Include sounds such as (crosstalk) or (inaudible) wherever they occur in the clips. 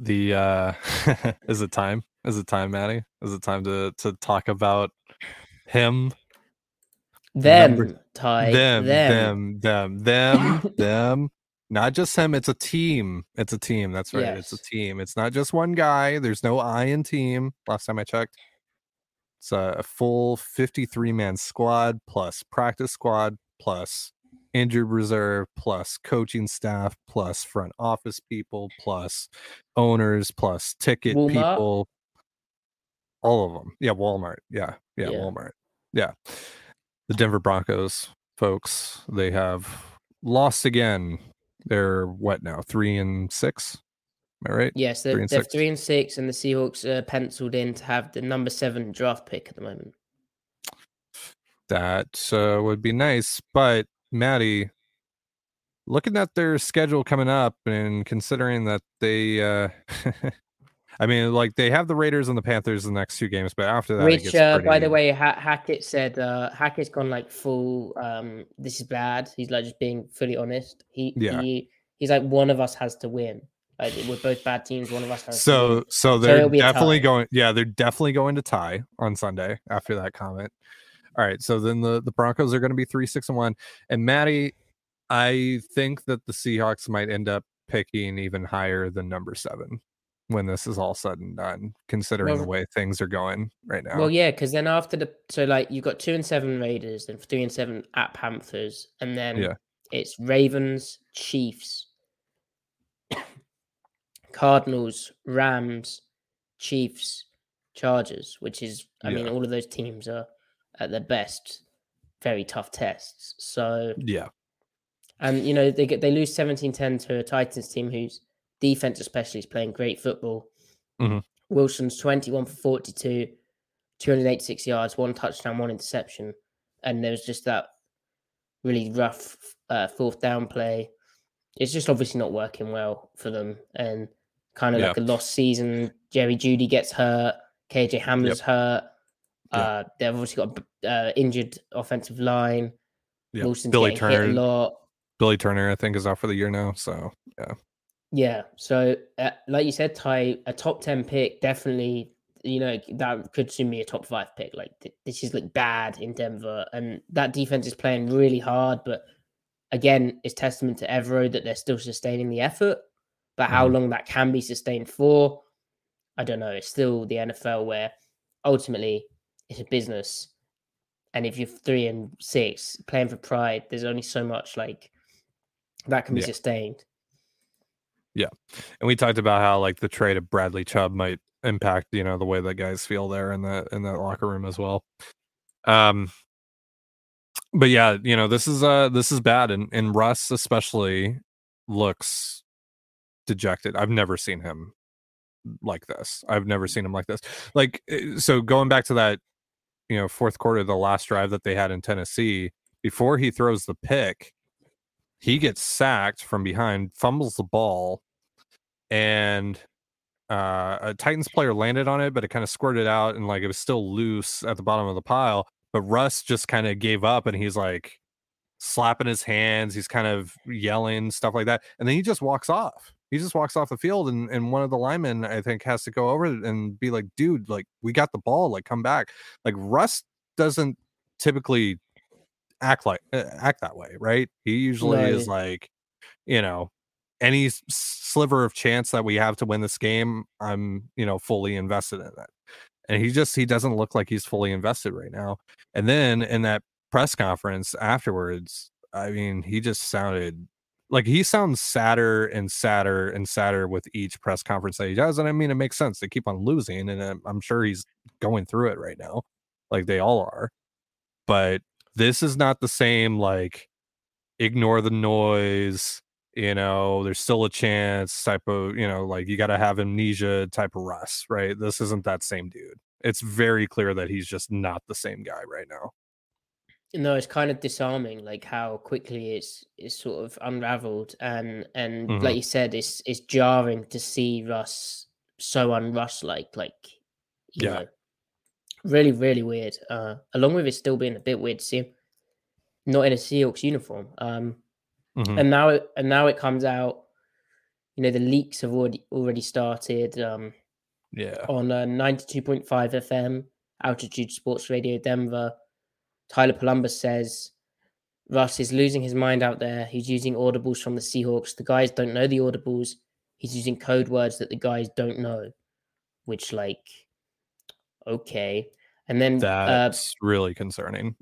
The uh (laughs) is it time? Is it time Matty? Is it time to to talk about him? Them, Number- Ty. them them. them them them (laughs) them. Not just him it's a team. It's a team that's right it's a team. It's not just one guy there's no i in team last time i checked. It's a, a full 53 man squad plus practice squad plus injured reserve plus coaching staff plus front office people plus owners plus ticket Walmart? people all of them yeah walmart yeah yeah, Yeah. walmart yeah the denver broncos folks they have lost again they're what now three and six am i right Yes, they're, and they're six. three and six, and the Seahawks are penciled in to have the number seven draft pick at the moment. that uh, would be nice. But Matty, looking at their schedule coming up and considering that they, uh, (laughs) I mean, like they have the Raiders and the Panthers the next two games, but after that, Which, uh, by the way, ha- Hackett said uh, Hackett's gone like full. Um, this is bad. He's like just being fully honest. He, Yeah. he he's like one of us has to win. Like we're both bad teams. One of us has to so win. so they're be definitely going. Yeah, they're definitely going to tie on Sunday after that comment. All right, so then the the Broncos are going to be three six and one, and Matty, I think that the Seahawks might end up picking even higher than number seven when this is all said and done, considering the way things are going right now. Well, yeah, because then after the so like you've got two and seven Raiders, then three and seven at Panthers, and then Yeah. it's Ravens, Chiefs, Cardinals, Rams, Chiefs, Chargers, which is I mean all of those teams are at their best very tough tests. So yeah, and you know they get they lose 17-10 to a Titans team whose defense especially is playing great football. Mhm. Wilson's 21 for 42, 286 yards, one touchdown, one interception. And there was just that really rough uh, fourth down play. It's just obviously not working well for them. And kind of Yeah. like a lost season. Jerry Jeudy gets hurt. KJ Hamler's hurt. Yeah. Uh, they've obviously got uh, injured offensive line. yeah. Wilson's Billy hit a Turner, lot. Billy Turner, I think, is out for the year now. So yeah, Yeah. So, uh, like you said, Ty, a top 10 pick, definitely, you know, that could soon be a top five pick. Like, th- this is like bad in Denver. And that defense is playing really hard. But again, it's testament to Evero that they're still sustaining the effort. But how Mhm. long that can be sustained for, I don't know. It's still the NFL where ultimately it's a business, and if you're three and six playing for pride, there's only so much like that can be Yeah. sustained. Yeah. And we talked about how like the trade of Bradley Chubb might impact, you know, the way that guys feel there in that in that locker room as well. Um but yeah, you know, this is uh this is bad and and Russ especially looks dejected. I've never seen him like this. I've never seen him like this. Like eh, so going back to that, you know, fourth quarter the last drive that they had in Tennessee, before he throws the pick, he gets sacked from behind, fumbles the ball, and uh, a Titans player landed on it, but it kind of squirted out and like it was still loose at the bottom of the pile. But Russ just kind of gave up and he's like slapping his hands, he's kind of yelling, stuff like that. And then he just walks off. He just walks off the field, and, and one of the linemen, I think, has to go over and be like, dude, like, we got the ball, like, come back. Like, Russ doesn't typically act like uh, act that way, right? He usually Right. is like, you know, any sliver of chance that we have to win this game, I'm, you know, fully invested in it. And he just he doesn't look like he's fully invested right now. And then in that press conference afterwards, I mean, he just sounded like he sounds sadder and sadder and sadder with each press conference that he does. And I mean, it makes sense. They keep on losing, and I'm, sure he's going through it right now, like they all are. But this is not the same, like, ignore the noise, you know, there's still a chance type of, you know, like you got to have amnesia type of Russ, right? This isn't that same dude. It's very clear that he's just not the same guy right now. No, it's kind of disarming, like how quickly it's it's sort of unraveled, and and Mhm. like you said, it's it's jarring to see Russ so unrush like, like Yeah. know, really really weird. Uh, along with it still being a bit weird to see him not in a Seahawks uniform. Um, Mhm. and now it and now it comes out. You know, the leaks have already already started. Um, Yeah. on uh, 92.5 FM, Altitude Sports Radio Denver. Tyler Polumbus says Russ is losing his mind out there. He's using audibles from the Seahawks. The guys don't know the audibles. He's using code words that the guys don't know, which, like, okay. And then, uh, That's really concerning.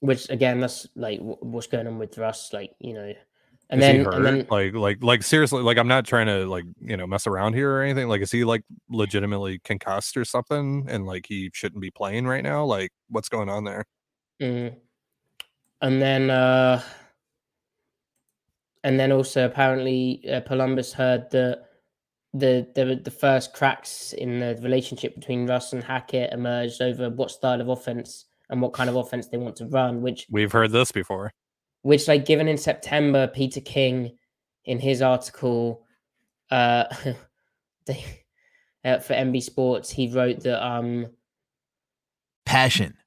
which again, that's like wh- what's going on with Russ, like, you know. And then, and then, like, like, like, seriously, like, I'm not trying to like, you know, mess around here or anything. Like, is he like legitimately concussed or something, and like he shouldn't be playing right now? Like, what's going on there? Mm. And then, uh, and then also apparently uh, Polumbus heard that the the the first cracks in the relationship between Russ and Hackett emerged over what style of offense and what kind of offense they want to run. Which, We've heard this before. which, like, given in September, Peter King in his article, uh, (laughs) they, uh, for NBC Sports, he wrote that um Passion,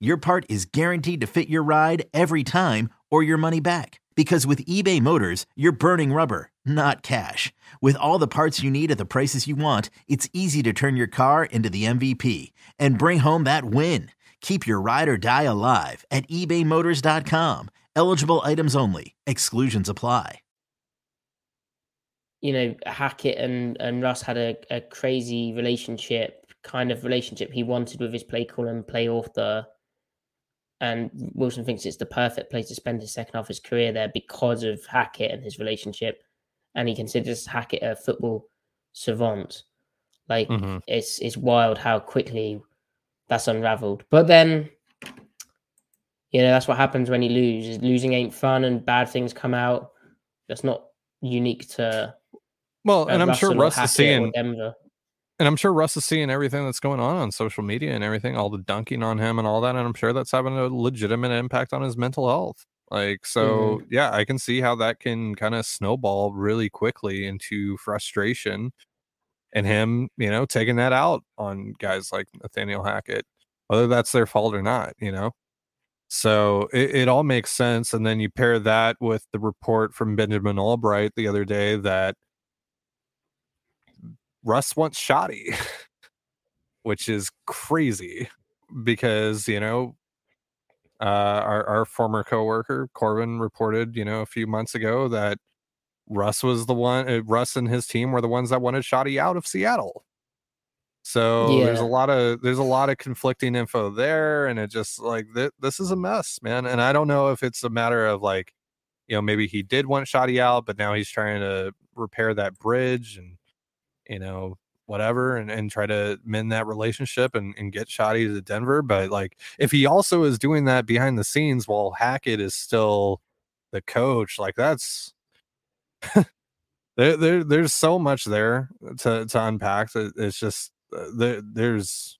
your part is guaranteed to fit your ride every time or your money back. Because with eBay Motors, you're burning rubber, not cash. With all the parts you need at the prices you want, it's easy to turn your car into the MVP and bring home that win. Keep your ride or die alive at ebaymotors.com. Eligible items only, exclusions apply. you know, Hackett and, and Russ had a, a crazy relationship, kind of relationship he wanted with his play call and play author. And Wilson thinks it's the perfect place to spend his second half of his career there because of Hackett and his relationship. And he considers Hackett a football savant. Like Mhm. it's it's wild how quickly that's unraveled. But then you know, that's what happens when you lose. Losing ain't fun and bad things come out. That's not unique to Well, uh, and I'm sure Russell or Russ is seeing, Denver. And I'm sure Russ is seeing everything that's going on on social media and everything, all the dunking on him and all that, and I'm sure that's having a legitimate impact on his mental health. Like, mm-hmm. so yeah, I can see how that can kind of snowball really quickly into frustration, and him, you know, taking that out on guys like Nathaniel Hackett. whether that's their fault or not, you know? So it, it all makes sense. And then you pair that with the report from Benjamin Albright the other day that Russ wants Shotty, which is crazy because, you know, uh, our, our former coworker Corbin reported, you know, a few months ago that Russ was the one, uh, Russ and his team were the ones that wanted Shotty out of Seattle. So there's a lot of there's a lot of conflicting info there, and it just like th- this is a mess, man. And I don't know if it's a matter of like, you know, maybe he did want Shotty out, but now he's trying to repair that bridge and you know whatever, and and try to mend that relationship and and get Shotty to Denver. But like, if he also is doing that behind the scenes while Hackett is still the coach, like that's (laughs) there, there there's so much there to to unpack it's just uh, there, there's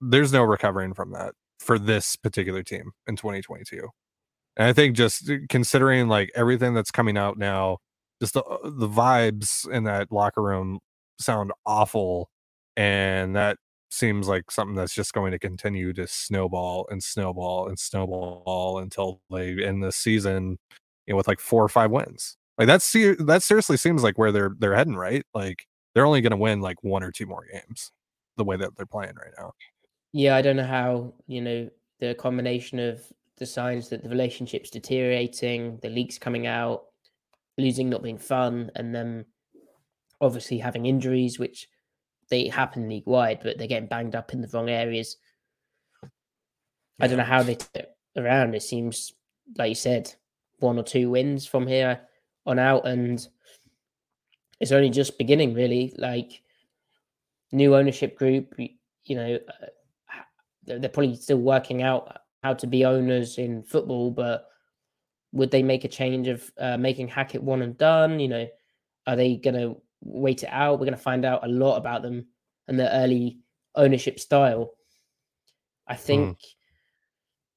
there's no recovering from that for this particular team in 2022 and i think just uh, considering like everything that's coming out now just the uh, the vibes in that locker room sound awful and that seems like something that's just going to continue to snowball and snowball and snowball until they end the season you know with like four or five wins like that's that seriously seems like where they're they're heading, right? Like they're only going to win like one or two more games, the way that they're playing right now. Yeah, I don't know how, you know, the combination of the signs that the relationship's deteriorating, the leaks coming out, losing not being fun, and then obviously having injuries, which they happen league wide, but they're getting banged up in the wrong areas. I don't know how they turn around. It seems, like you said, one or two wins from here on out, and it's only just beginning, really. Like new ownership group, you know, uh, they're they're probably still working out how to be owners in football, but would they make a change of uh, making Hackett one and done? You know, are they going to wait it out? We're going to find out a lot about them and their early ownership style. I think,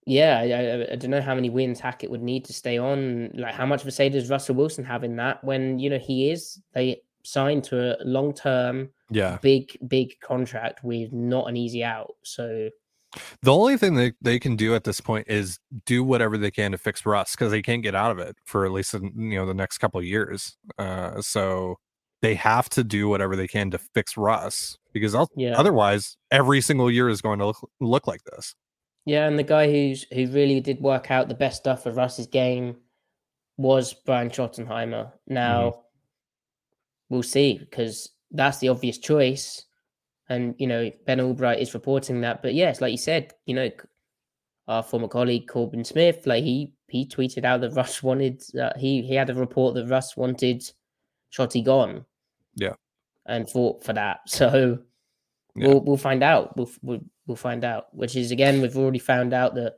yeah, I, I, I don't know how many wins Hackett would need to stay on. Like, how much of a say does Russell Wilson have in that when, you know, he is, they signed to a long term, Yeah. big, big contract with not an easy out. So, The only thing that they can do at this point is do whatever they can to fix Russ because they can't get out of it for at least you know the next couple of years. Uh, so they have to do whatever they can to fix Russ because Yeah. otherwise every single year is going to look, look like this. Yeah, and the guy who's who really did work out the best stuff for Russ's game was Brian Schottenheimer. Now we'll see because that's the obvious choice, and you know Ben Albright is reporting that. But yes, like you said, you know our former colleague Corbin Smith, like he he tweeted out that Russ (laughs) wanted uh, he he had a report that Russ wanted Shotty gone Yeah. and fought for that. (laughs) So Yeah. we'll we'll find out. We'll, we'll we'll find out. Which is again, we've already found out that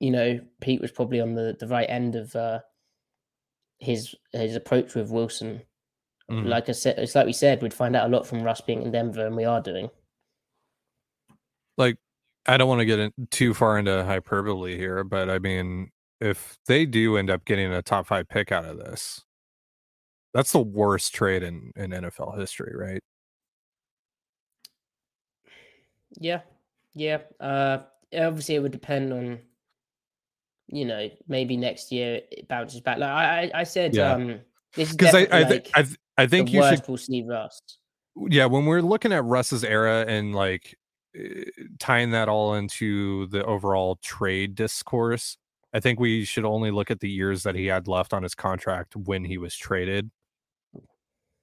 you know Pete was probably on the the right end of uh, his his approach with Wilson. Mhm. Like I said, it's like we said, we'd find out a lot from Russ being in Denver, and we are doing. like I don't want to get in too far into hyperbole here, but I mean, if they do end up getting a top five pick out of this, that's the worst trade in in NFL history, right? Yeah, yeah. Uh, obviously, it would depend on, you know, maybe next year it bounces back. Like I, I, said, Yeah. um, this is Because I I, like I, th- I think you should we'll see Russ. yeah when we're looking at russ's era and like eh, tying that all into the overall trade discourse i think we should only look at the years that he had left on his contract when he was traded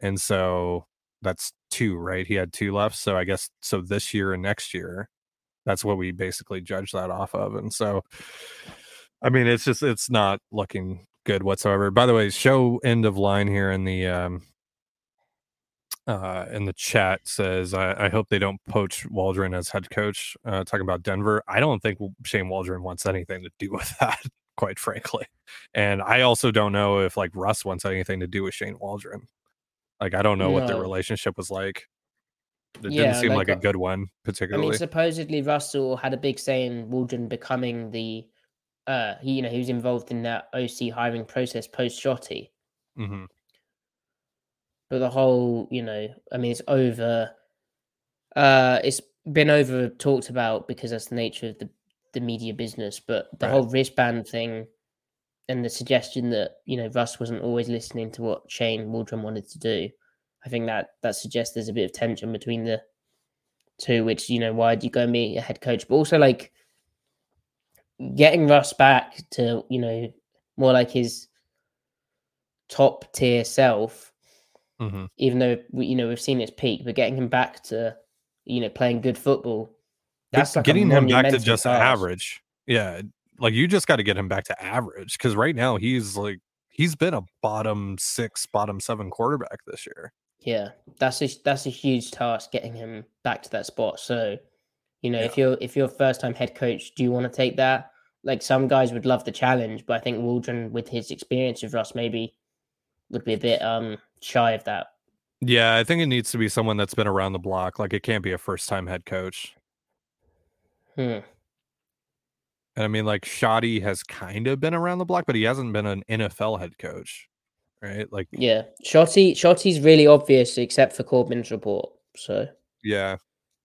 and so that's two right he had two left so i guess so this year and next year that's what we basically judge that off of and so i mean it's just it's not looking good whatsoever by the way show end of line here in the um uh, in the chat says, I, I hope they don't poach Waldron as head coach. Uh, talking about Denver, I don't think Shane Waldron wants anything to do (laughs) with that, quite frankly. And I also don't know if like Russ wants anything to do with Shane Waldron. Like, I don't know what their relationship was like. It Yeah, didn't seem like, like, a uh, good one, particularly. I mean, supposedly Russell had a big say in Waldron becoming the, uh, he, you know, he was involved in that OC hiring process post Shotty. Mhm. But the whole, you know, I mean, it's over. Uh, it's been over talked about because that's the nature of the, the media business, but the Right. whole wristband thing and the suggestion that, you know, Russ wasn't always listening to what Shane Waldron wanted to do, I think that that suggests there's a bit of tension between the two, which, you know, why do you go and be a head coach? But also like getting Russ back to, you know, more like his top tier self Mhm. even though we, you know we've seen its peak, but getting him back to you know playing good football, that's like a getting him back to just task. average. Yeah, like you just got to get him back to average because right now he's like he's been a bottom six, bottom seven quarterback this year. Yeah, that's a that's a huge task getting him back to that spot. So, you know, if you're if you're first time head coach, do you want to take that? Like some guys would love the challenge, but I think Waldron, with his experience with Russ, maybe would be a bit um shy of that. Yeah, I think it needs to be someone that's been around the block. Like it can't be a first time head coach. Hmm. And I mean, like Shotty has kind of been around the block, but he hasn't been an NFL head coach, right? Like, Yeah, Shotty Shotty's really obvious, except for Corbin's report. So yeah,